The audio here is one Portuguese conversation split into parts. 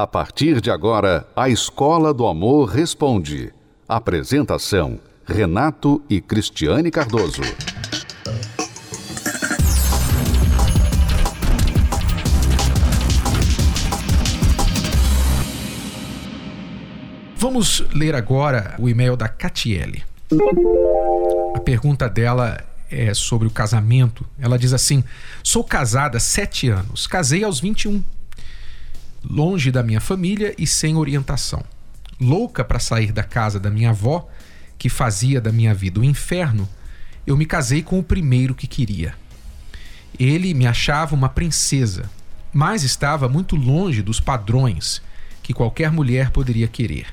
A partir de agora, a Escola do Amor Responde. Apresentação: Renato e Cristiane Cardoso. Vamos ler agora o e-mail da Catiele. A pergunta dela é sobre o casamento. Ela diz assim: Sou casada há sete anos, casei aos 21, longe da minha família e sem orientação. Louca para sair da casa da minha avó, que fazia da minha vida o um inferno, eu me casei com o primeiro que queria. Ele me achava uma princesa, mas estava muito longe dos padrões que qualquer mulher poderia querer.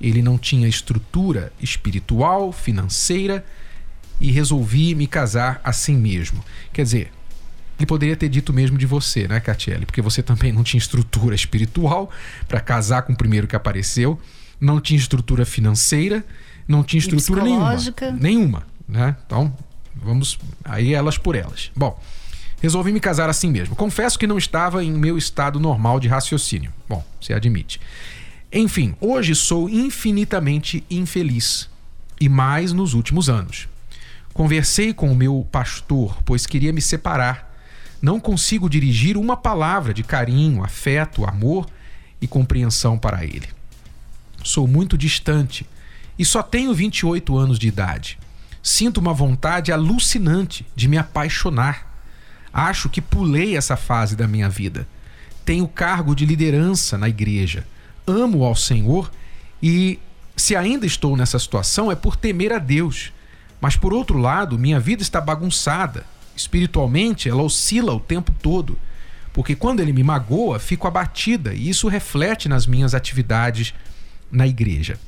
Ele não tinha estrutura espiritual, financeira e resolvi me casar assim mesmo. Quer dizer, ele poderia ter dito mesmo de você, né, Catiele? Porque você também não tinha estrutura espiritual para casar com o primeiro que apareceu, não tinha estrutura financeira, não tinha estrutura nenhuma. Nenhuma, né? Então, vamos aí elas por elas. Bom, resolvi me casar assim mesmo. Confesso que não estava em meu estado normal de raciocínio. Bom, você admite. Enfim, hoje sou infinitamente infeliz e mais nos últimos anos. Conversei com o meu pastor, pois queria me separar. Não consigo dirigir uma palavra de carinho, afeto, amor e compreensão para ele. Sou muito distante e só tenho 28 anos de idade. Sinto uma vontade alucinante de me apaixonar. Acho que pulei essa fase da minha vida. Tenho cargo de liderança na igreja amo ao Senhor e se ainda estou nessa situação é por temer a Deus. Mas por outro lado, minha vida está bagunçada. Espiritualmente, ela oscila o tempo todo. Porque quando ele me magoa, fico abatida e isso reflete nas minhas atividades na igreja.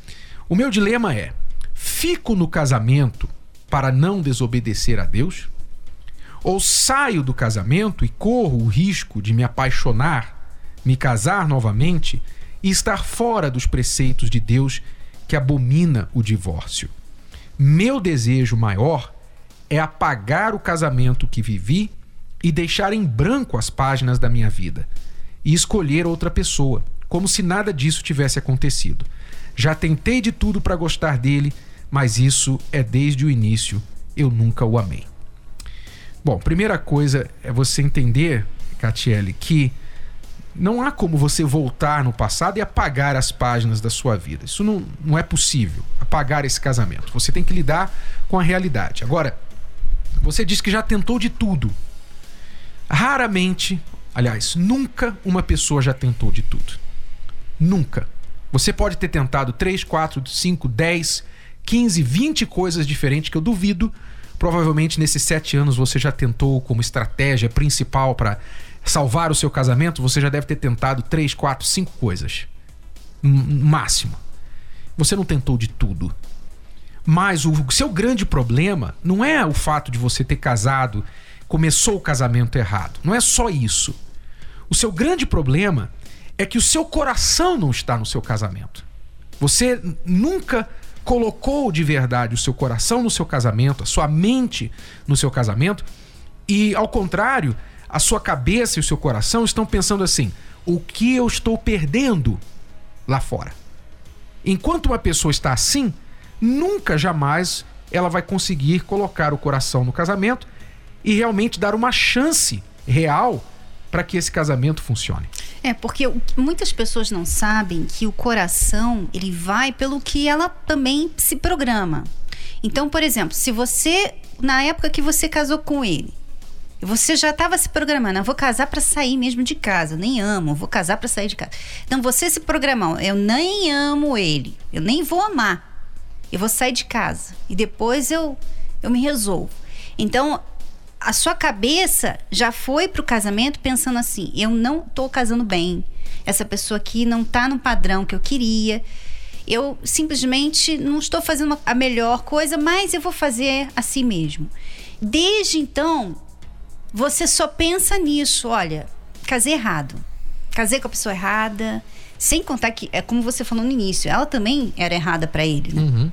O meu dilema é: fico no casamento para não desobedecer a Deus? Ou saio do casamento e corro o risco de me apaixonar, me casar novamente e estar fora dos preceitos de Deus que abomina o divórcio. Meu desejo maior é apagar o casamento que vivi e deixar em branco as páginas da minha vida e escolher outra pessoa, como se nada disso tivesse acontecido. Já tentei de tudo para gostar dele, mas isso é desde o início, eu nunca o amei. Bom, primeira coisa é você entender, Catiele, que não há como você voltar no passado e apagar as páginas da sua vida. Isso não, não é possível, apagar esse casamento. Você tem que lidar com a realidade. Agora, você disse que já tentou de tudo. Raramente, aliás, nunca uma pessoa já tentou de tudo. Nunca. Você pode ter tentado 3, 4, 5, 10, 15, 20 coisas diferentes que eu duvido. Provavelmente nesses sete anos você já tentou como estratégia principal para salvar o seu casamento, você já deve ter tentado três, quatro, cinco coisas. No máximo. Você não tentou de tudo. Mas o seu grande problema não é o fato de você ter casado, começou o casamento errado. Não é só isso. O seu grande problema é que o seu coração não está no seu casamento. Você nunca colocou de verdade o seu coração no seu casamento, a sua mente no seu casamento, e ao contrário, a sua cabeça e o seu coração estão pensando assim: o que eu estou perdendo lá fora? Enquanto uma pessoa está assim, nunca jamais ela vai conseguir colocar o coração no casamento e realmente dar uma chance real para que esse casamento funcione. É, porque muitas pessoas não sabem que o coração, ele vai pelo que ela também se programa. Então, por exemplo, se você na época que você casou com ele, você já estava se programando, eu vou casar para sair mesmo de casa, eu nem amo, eu vou casar para sair de casa. Então você se programou, eu nem amo ele, eu nem vou amar. Eu vou sair de casa e depois eu eu me resolvo. Então, a sua cabeça já foi pro casamento pensando assim: eu não tô casando bem. Essa pessoa aqui não tá no padrão que eu queria. Eu simplesmente não estou fazendo a melhor coisa, mas eu vou fazer assim mesmo. Desde então, você só pensa nisso, olha, casei errado. Casei com a pessoa errada. Sem contar que, é como você falou no início, ela também era errada para ele, né? Uhum.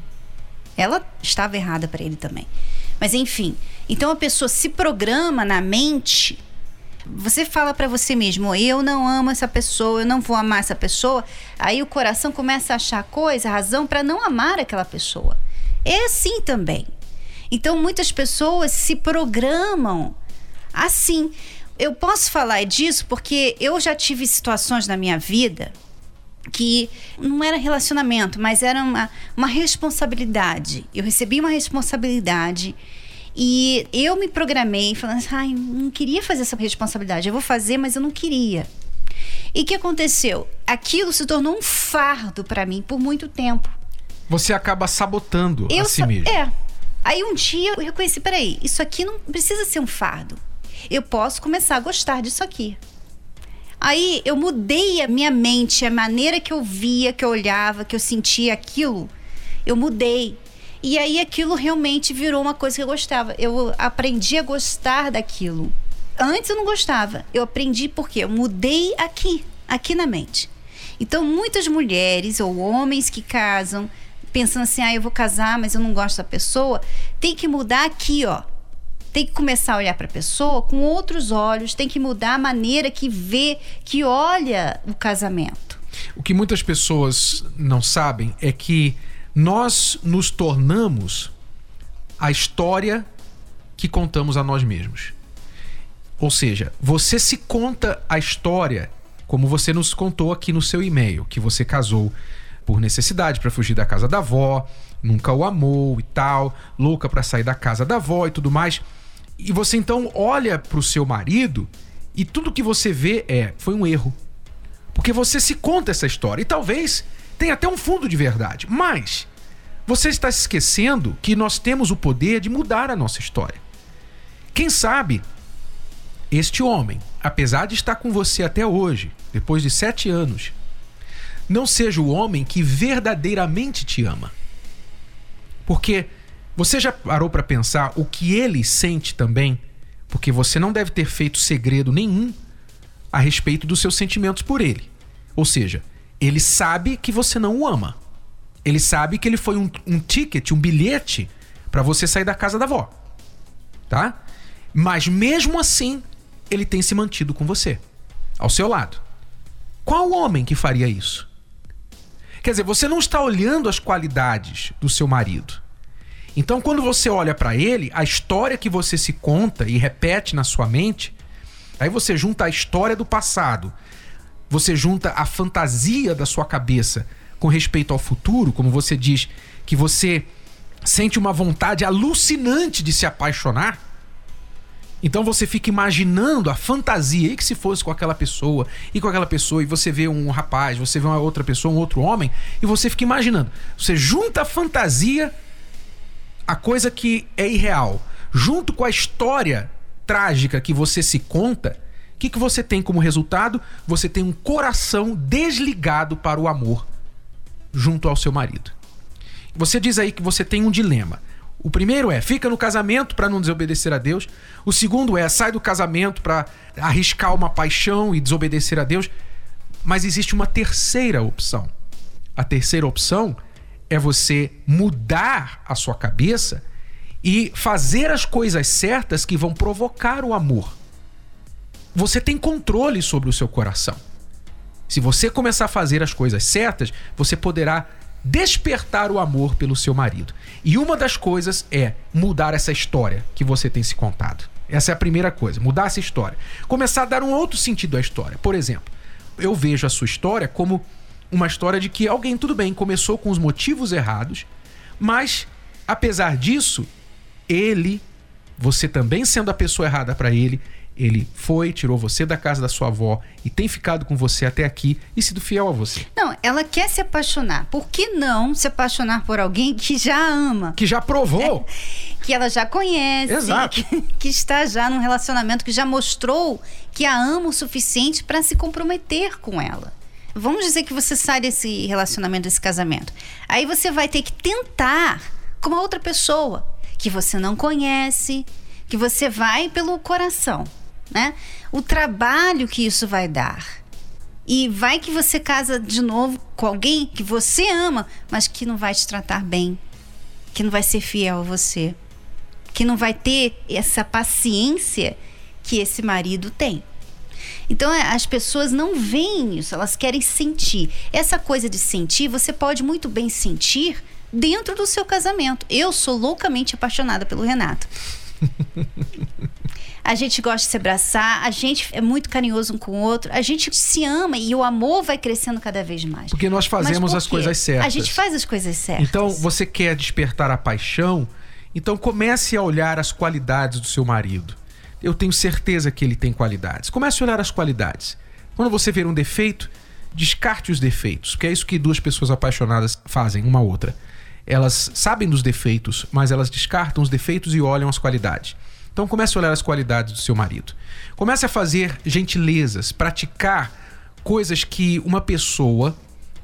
Ela estava errada para ele também. Mas enfim, então a pessoa se programa na mente você fala para você mesmo, eu não amo essa pessoa, eu não vou amar essa pessoa, aí o coração começa a achar coisa, razão para não amar aquela pessoa. É assim também. Então muitas pessoas se programam assim. Eu posso falar disso porque eu já tive situações na minha vida que não era relacionamento, mas era uma, uma responsabilidade. Eu recebi uma responsabilidade e eu me programei falando assim, ai, não queria fazer essa responsabilidade. Eu vou fazer, mas eu não queria. E o que aconteceu? Aquilo se tornou um fardo para mim por muito tempo. Você acaba sabotando eu a si mesmo. É. Aí um dia eu reconheci, peraí, isso aqui não precisa ser um fardo. Eu posso começar a gostar disso aqui. Aí eu mudei a minha mente, a maneira que eu via, que eu olhava, que eu sentia aquilo. Eu mudei. E aí aquilo realmente virou uma coisa que eu gostava. Eu aprendi a gostar daquilo. Antes eu não gostava. Eu aprendi porque eu mudei aqui, aqui na mente. Então muitas mulheres ou homens que casam pensando assim, ah, eu vou casar, mas eu não gosto da pessoa, tem que mudar aqui, ó. Tem que começar a olhar para a pessoa com outros olhos, tem que mudar a maneira que vê, que olha o casamento. O que muitas pessoas não sabem é que nós nos tornamos a história que contamos a nós mesmos. Ou seja, você se conta a história como você nos contou aqui no seu e-mail, que você casou por necessidade para fugir da casa da avó, nunca o amou e tal, louca para sair da casa da avó e tudo mais. E você então olha para o seu marido e tudo que você vê é foi um erro. Porque você se conta essa história e talvez tem até um fundo de verdade. Mas você está se esquecendo que nós temos o poder de mudar a nossa história. Quem sabe este homem, apesar de estar com você até hoje, depois de sete anos, não seja o homem que verdadeiramente te ama. Porque você já parou para pensar o que ele sente também? Porque você não deve ter feito segredo nenhum a respeito dos seus sentimentos por ele. Ou seja, ele sabe que você não o ama. Ele sabe que ele foi um, um ticket, um bilhete para você sair da casa da avó. Tá? Mas mesmo assim, ele tem se mantido com você, ao seu lado. Qual homem que faria isso? Quer dizer, você não está olhando as qualidades do seu marido. Então, quando você olha para ele, a história que você se conta e repete na sua mente, aí você junta a história do passado, você junta a fantasia da sua cabeça com respeito ao futuro, como você diz que você sente uma vontade alucinante de se apaixonar. Então você fica imaginando a fantasia, e que se fosse com aquela pessoa, e com aquela pessoa, e você vê um rapaz, você vê uma outra pessoa, um outro homem, e você fica imaginando. Você junta a fantasia, a coisa que é irreal, junto com a história trágica que você se conta, o que, que você tem como resultado? Você tem um coração desligado para o amor junto ao seu marido. Você diz aí que você tem um dilema. O primeiro é fica no casamento para não desobedecer a Deus. O segundo é sai do casamento para arriscar uma paixão e desobedecer a Deus. Mas existe uma terceira opção. A terceira opção é você mudar a sua cabeça e fazer as coisas certas que vão provocar o amor. Você tem controle sobre o seu coração. Se você começar a fazer as coisas certas, você poderá despertar o amor pelo seu marido. E uma das coisas é mudar essa história que você tem se contado. Essa é a primeira coisa, mudar essa história. Começar a dar um outro sentido à história. Por exemplo, eu vejo a sua história como uma história de que alguém, tudo bem, começou com os motivos errados, mas apesar disso, ele, você também sendo a pessoa errada para ele, ele foi, tirou você da casa da sua avó e tem ficado com você até aqui e sido fiel a você. Não, ela quer se apaixonar. Por que não se apaixonar por alguém que já ama? Que já provou. É, que ela já conhece. Exato. Que, que, está já num relacionamento que já mostrou que a ama o suficiente para se comprometer com ela. Vamos dizer que você sai desse relacionamento, desse casamento. Aí você vai ter que tentar com uma outra pessoa que você não conhece, que você vai pelo coração né? O trabalho que isso vai dar. E vai que você casa de novo com alguém que você ama, mas que não vai te tratar bem, que não vai ser fiel a você, que não vai ter essa paciência que esse marido tem. Então é, as pessoas não veem isso, elas querem sentir. Essa coisa de sentir, você pode muito bem sentir dentro do seu casamento. Eu sou loucamente apaixonada pelo Renato. a gente gosta de se abraçar, a gente é muito carinhoso um com o outro, a gente se ama e o amor vai crescendo cada vez mais. Porque nós fazemos por as coisas certas. A gente faz as coisas certas. Então, você quer despertar a paixão? Então comece a olhar as qualidades do seu marido. Eu tenho certeza que ele tem qualidades. Comece a olhar as qualidades. Quando você ver um defeito, descarte os defeitos, porque é isso que duas pessoas apaixonadas fazem, uma outra. Elas sabem dos defeitos, mas elas descartam os defeitos e olham as qualidades. Então comece a olhar as qualidades do seu marido. Comece a fazer gentilezas, praticar coisas que uma pessoa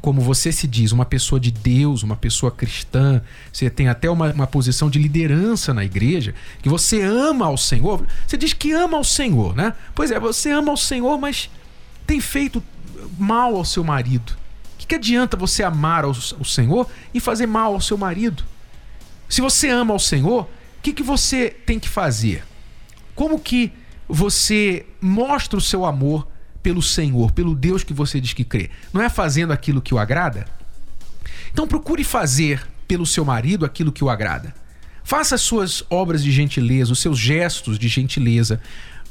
como você se diz, uma pessoa de Deus, uma pessoa cristã, você tem até uma, uma, posição de liderança na igreja, que você ama ao Senhor. Você diz que ama ao Senhor, né? Pois é, você ama ao Senhor, mas tem feito mal ao seu marido. O que, que adianta você amar ao, ao Senhor e fazer mal ao seu marido? Se você ama ao Senhor, o que, que você tem que fazer? Como que você mostra o seu amor pelo Senhor, pelo Deus que você diz que crê. Não é fazendo aquilo que o agrada? Então procure fazer pelo seu marido aquilo que o agrada. Faça as suas obras de gentileza, os seus gestos de gentileza.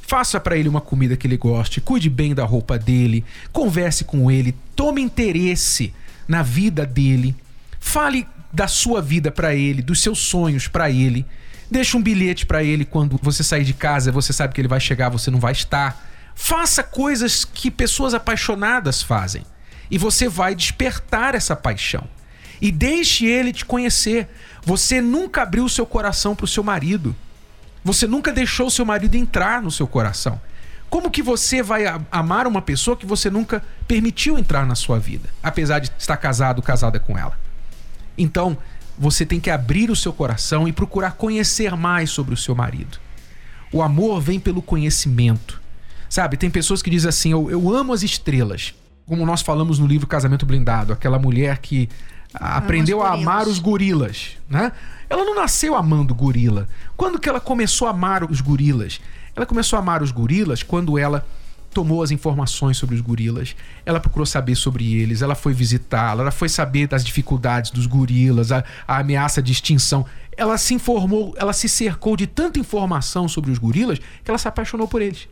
Faça para ele uma comida que ele goste, cuide bem da roupa dele, converse com ele, tome interesse na vida dele, fale da sua vida para ele, dos seus sonhos para ele. Deixe um bilhete para ele quando você sair de casa, você sabe que ele vai chegar, você não vai estar. Faça coisas que pessoas apaixonadas fazem e você vai despertar essa paixão. E deixe ele te conhecer. Você nunca abriu seu coração para o seu marido. Você nunca deixou seu marido entrar no seu coração. Como que você vai amar uma pessoa que você nunca permitiu entrar na sua vida, apesar de estar casado, casada com ela? Então, você tem que abrir o seu coração e procurar conhecer mais sobre o seu marido. O amor vem pelo conhecimento. Sabe, tem pessoas que dizem assim: eu, eu amo as estrelas. Como nós falamos no livro Casamento Blindado, aquela mulher que aprendeu a amar os gorilas, né? Ela não nasceu amando gorila. Quando que ela começou a amar os gorilas? Ela começou a amar os gorilas quando ela tomou as informações sobre os gorilas, ela procurou saber sobre eles, ela foi visitá-la, ela foi saber das dificuldades dos gorilas, a, a, ameaça de extinção. Ela se informou, ela se cercou de tanta informação sobre os gorilas que ela se apaixonou por eles.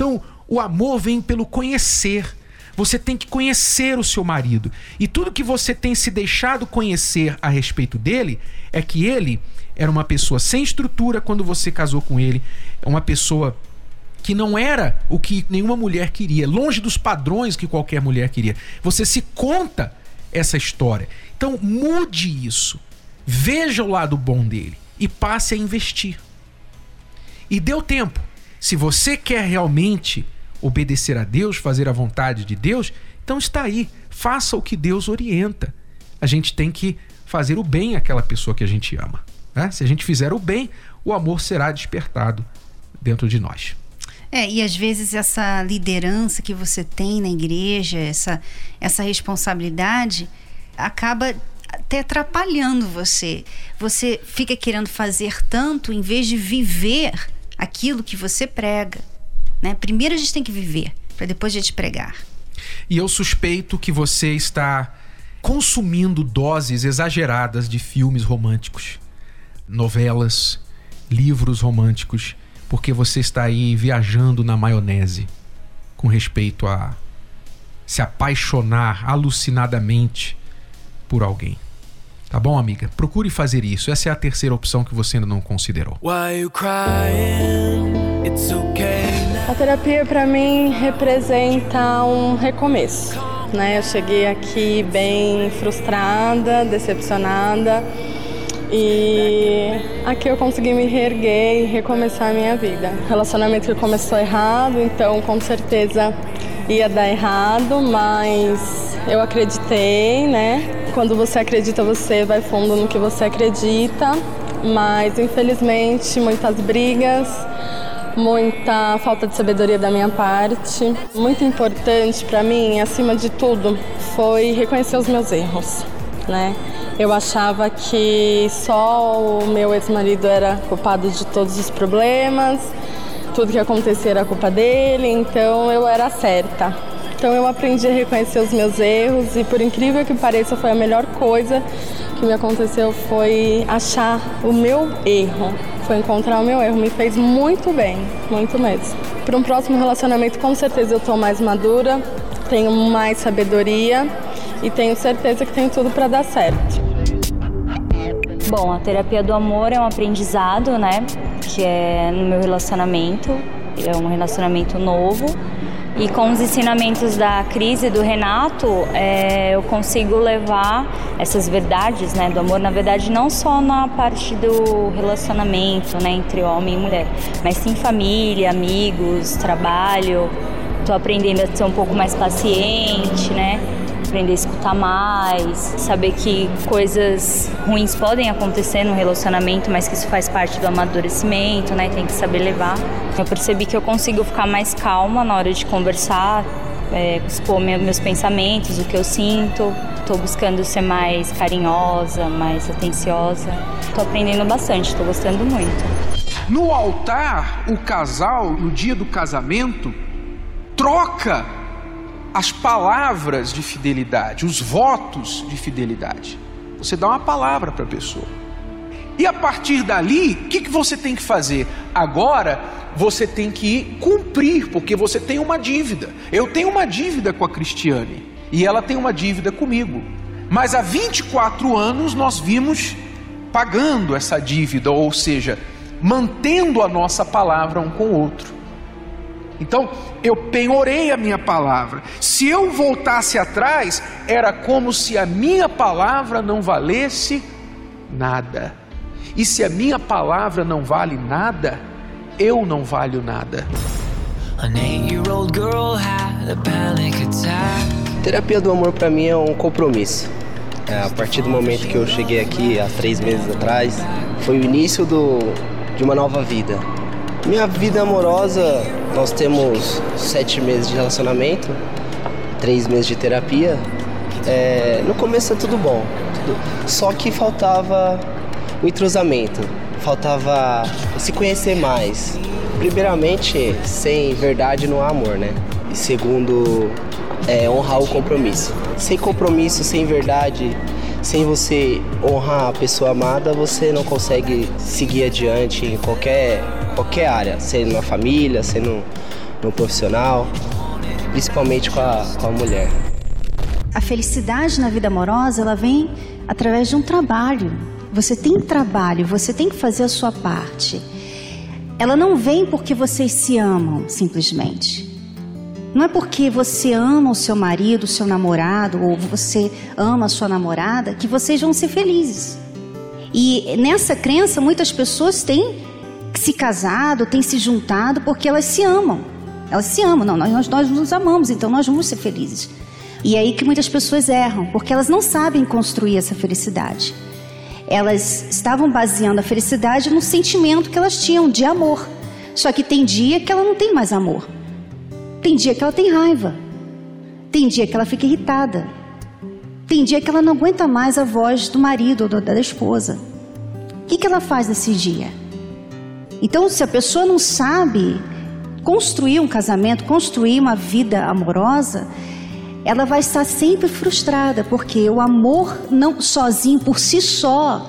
Então, o amor vem pelo conhecer. Você tem que conhecer o seu marido. E tudo que você tem se deixado conhecer a respeito dele é que ele era uma pessoa sem estrutura quando você casou com ele, uma pessoa que não era o que nenhuma mulher queria, longe dos padrões que qualquer mulher queria. Você se conta essa história. Então mude isso. Veja o lado bom dele e passe a investir. E deu tempo. Se você quer realmente obedecer a Deus, fazer a vontade de Deus, então está aí. Faça o que Deus orienta. A gente tem que fazer o bem àquela pessoa que a gente ama. Né? Se a gente fizer o bem, o amor será despertado dentro de nós. É, e às vezes essa liderança que você tem na igreja, essa, essa responsabilidade, acaba até atrapalhando você. Você fica querendo fazer tanto em vez de viver aquilo que você prega. Né? Primeiro a gente tem que viver, para depois a gente pregar. E eu suspeito que você está consumindo doses exageradas de filmes românticos, novelas, livros românticos, porque você está aí viajando na maionese com respeito a se apaixonar alucinadamente por alguém. Tá bom, amiga? Procure fazer isso. Essa é a terceira opção que você ainda não considerou. A terapia para mim representa um recomeço, né? Eu cheguei aqui bem frustrada, decepcionada e aqui eu consegui me reerguer e recomeçar a minha vida. Relacionamento que começou errado, então com certeza ia dar errado, mas eu acreditei, né? Quando você acredita, você vai fundo no que você acredita, mas infelizmente muitas brigas, muita falta de sabedoria da minha parte. Muito importante para mim, acima de tudo, foi reconhecer os meus erros, né? Eu achava que só o meu ex-marido era culpado de todos os problemas, tudo que acontecia era culpa dele, então eu era certa. Então eu aprendi a reconhecer os meus erros e por incrível que pareça foi a melhor coisa que me aconteceu foi achar o meu erro, foi encontrar o meu erro, me fez muito bem, muito mesmo. Para um próximo relacionamento com certeza eu estou mais madura, tenho mais sabedoria e tenho certeza que tem tudo para dar certo. Bom, a terapia do amor é um aprendizado, né? Que é no meu relacionamento, é um relacionamento novo e com os ensinamentos da crise do Renato, é, eu consigo levar essas verdades né, do amor, na verdade, não só na parte do relacionamento né, entre homem e mulher, mas sim família, amigos, trabalho. Estou aprendendo a ser um pouco mais paciente, né? Aprender a escutar mais, saber que coisas ruins podem acontecer no relacionamento, mas que isso faz parte do amadurecimento, né? Tem que saber levar. Eu percebi que eu consigo ficar mais calma na hora de conversar, é, expor meus pensamentos, o que eu sinto. Estou buscando ser mais carinhosa, mais atenciosa. Estou aprendendo bastante, estou gostando muito. No altar, o casal, no dia do casamento, troca as palavras de fidelidade, os votos de fidelidade. Você dá uma palavra para a pessoa. E a partir dali, o que, que você tem que fazer? Agora você tem que cumprir, porque você tem uma dívida. Eu tenho uma dívida com a Cristiane e ela tem uma dívida comigo. Mas há 24 anos nós vimos pagando essa dívida, ou seja, mantendo a nossa palavra um com o outro. Então, eu penhorei a minha palavra. Se eu voltasse atrás, era como se a minha palavra não valesse nada. E se a minha palavra não vale nada, eu não valho nada. Terapia do amor para mim é um compromisso. É, a partir do momento que eu cheguei aqui há três meses atrás, foi o início do, de uma nova vida. Minha vida amorosa nós temos sete meses de relacionamento, três meses de terapia. É, no começo é tudo bom, tudo, só que faltava o entrosamento, faltava se conhecer mais. Primeiramente, sem verdade não há amor, né? E segundo, é, honrar o compromisso. Sem compromisso, sem verdade, sem você honrar a pessoa amada, você não consegue seguir adiante em qualquer qualquer área, sendo na família, sendo no profissional, principalmente com a, com a mulher. A felicidade na vida amorosa, ela vem através de um trabalho. Você tem trabalho, você tem que fazer a sua parte. Ela não vem porque vocês se amam, simplesmente. Não é porque você ama o seu marido, o seu namorado, ou você ama a sua namorada, que vocês vão ser felizes. E nessa crença, muitas pessoas têm se casado, têm se juntado porque elas se amam. Elas se amam, não, nós, nós nos amamos, então nós vamos ser felizes. E é aí que muitas pessoas erram, porque elas não sabem construir essa felicidade. Elas estavam baseando a felicidade no sentimento que elas tinham de amor. Só que tem dia que ela não tem mais amor. Tem dia que ela tem raiva. Tem dia que ela fica irritada. Tem dia que ela não aguenta mais a voz do marido ou da esposa. O que, que ela faz nesse dia? Então, se a pessoa não sabe construir um casamento, construir uma vida amorosa, ela vai estar sempre frustrada, porque o amor não sozinho por si só,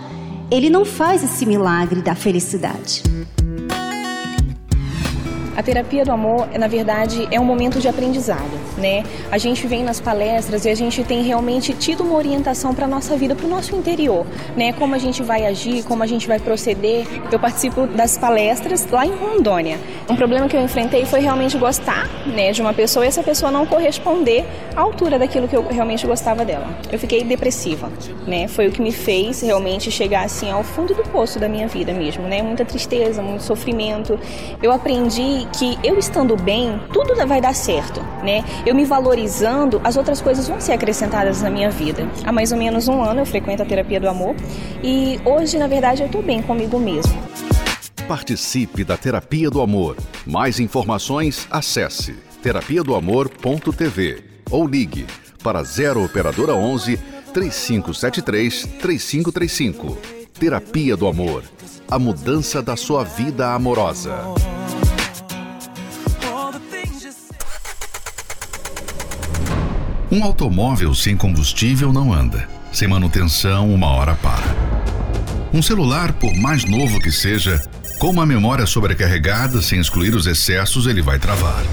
ele não faz esse milagre da felicidade. A terapia do amor, na verdade, é um momento de aprendizado, né? A gente vem nas palestras e a gente tem realmente tido uma orientação para nossa vida, para o nosso interior, né? Como a gente vai agir, como a gente vai proceder. Eu participo das palestras lá em Rondônia. Um problema que eu enfrentei foi realmente gostar, né, de uma pessoa e essa pessoa não corresponder à altura daquilo que eu realmente gostava dela. Eu fiquei depressiva, né? Foi o que me fez realmente chegar assim ao fundo do poço da minha vida mesmo, né? Muita tristeza, muito sofrimento. Eu aprendi que eu estando bem, tudo vai dar certo, né? Eu me valorizando, as outras coisas vão ser acrescentadas na minha vida. Há mais ou menos um ano eu frequento a terapia do amor e hoje, na verdade, eu estou bem comigo mesmo. Participe da Terapia do Amor. Mais informações, acesse terapia do amor.tv ou ligue para 0 operadora 11 3573 3535. Terapia do Amor. A mudança da sua vida amorosa. Um automóvel sem combustível não anda. Sem manutenção, uma hora para. Um celular, por mais novo que seja, com uma memória sobrecarregada, sem excluir os excessos, ele vai travar.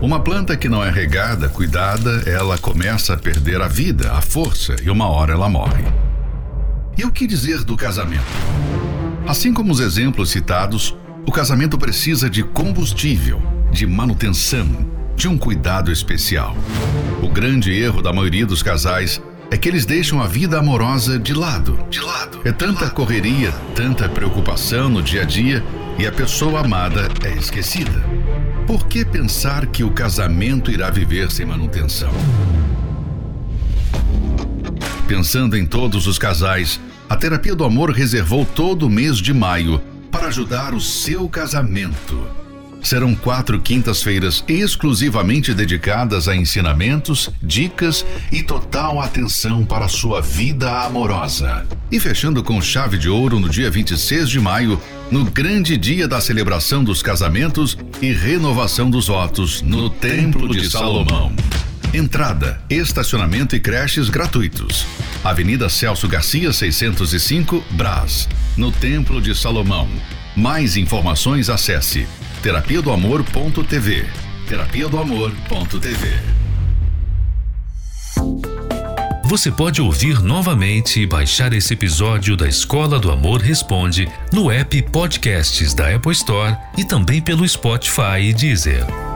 Uma planta que não é regada, cuidada, ela começa a perder a vida, a força e uma hora ela morre. E o que dizer do casamento? Assim como os exemplos citados, o casamento precisa de combustível, de manutenção, de um cuidado especial. O grande erro da maioria dos casais é que eles deixam a vida amorosa de lado. De lado. É tanta correria, tanta preocupação no dia a dia e a pessoa amada é esquecida. Por que pensar que o casamento irá viver sem manutenção? Pensando em todos os casais, a Terapia do Amor reservou todo o mês de maio para ajudar o seu casamento. Serão quatro quintas-feiras exclusivamente dedicadas a ensinamentos, dicas e total atenção para sua vida amorosa. E fechando com chave de ouro no dia 26 de maio, no grande dia da celebração dos casamentos e renovação dos votos no Templo de Salomão. Entrada, estacionamento e creches gratuitos. Avenida Celso Garcia, 605, Brás, no Templo de Salomão. Mais informações acesse terapia do amor.tv. Terapia do amor.tv. Você pode ouvir novamente e baixar esse episódio da Escola do Amor Responde no app Podcasts da Apple Store e também pelo Spotify e Deezer.